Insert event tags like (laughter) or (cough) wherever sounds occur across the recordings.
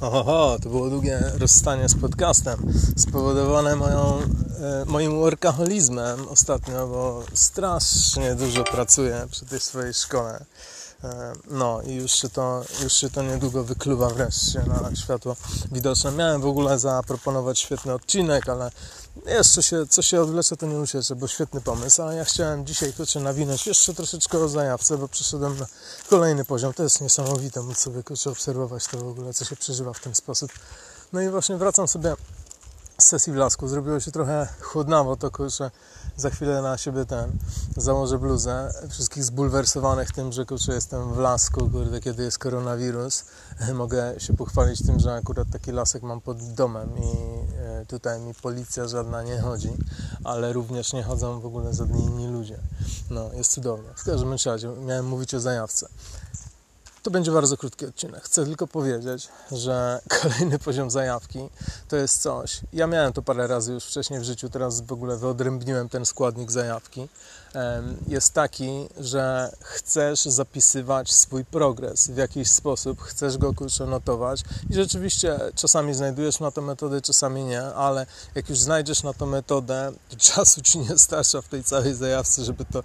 Oho, to było długie rozstanie z podcastem, spowodowane moją, e, moim workaholizmem ostatnio, bo strasznie dużo pracuję przy tej swojej szkole. E, no i już się, to, już się to niedługo wykluwa wreszcie na światło widoczne. Miałem w ogóle zaproponować świetny odcinek, ale jeszcze się, co się odwlecze, to nie ucieszę, bo świetny pomysł. Ale ja chciałem dzisiaj kurczę nawinąć jeszcze troszeczkę o zajawce, bo przeszedłem na kolejny poziom. To jest niesamowite móc sobie kurczę obserwować to w ogóle, co się przeżywa w ten sposób. No i właśnie wracam sobie sesji w lasku. Zrobiło się trochę chłodnawo, to kurczę za chwilę na siebie ten założę bluzę. Wszystkich zbulwersowanych tym, że kurczę jestem w lasku, kurde, kiedy jest koronawirus. (laughs) Mogę się pochwalić tym, że akurat taki lasek mam pod domem i e, tutaj mi policja żadna nie chodzi, ale również nie chodzą w ogóle żadni inni ludzie. No, jest cudownie. W każdym razie miałem mówić o zajawce. To będzie bardzo krótki odcinek. Chcę tylko powiedzieć, że (laughs) kolejny poziom zajawki to jest coś. Ja miałem to parę razy już wcześniej w życiu, teraz w ogóle wyodrębniłem ten składnik zajawki. Jest taki, że chcesz zapisywać swój progres w jakiś sposób, chcesz go kurczę notować i rzeczywiście czasami znajdujesz na to metodę, czasami nie, ale jak już znajdziesz na to metodę, to (laughs) czasu ci nie starcza w tej całej zajawce, żeby to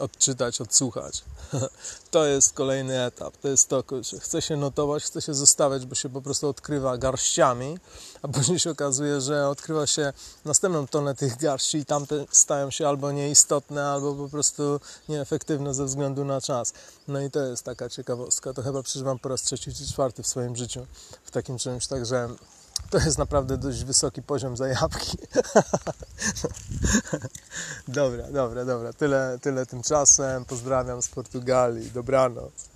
odczytać, odsłuchać. (laughs) To jest kolejny etap. To jest to, że chce się notować, chce się zostawiać, bo się po prostu odkrywa garściami, a później się okazuje, że odkrywa się następną tonę tych garści i tamte stają się albo nieistotne, albo po prostu nieefektywne ze względu na czas. No i to jest taka ciekawostka. To chyba przeżywam po raz trzeci czy czwarty w swoim życiu w takim czymś, także to jest naprawdę dość wysoki poziom zajawki. (laughs) dobra, dobra, dobra. Tyle, tyle tymczasem. Pozdrawiam z Portugalii. Dobranoc.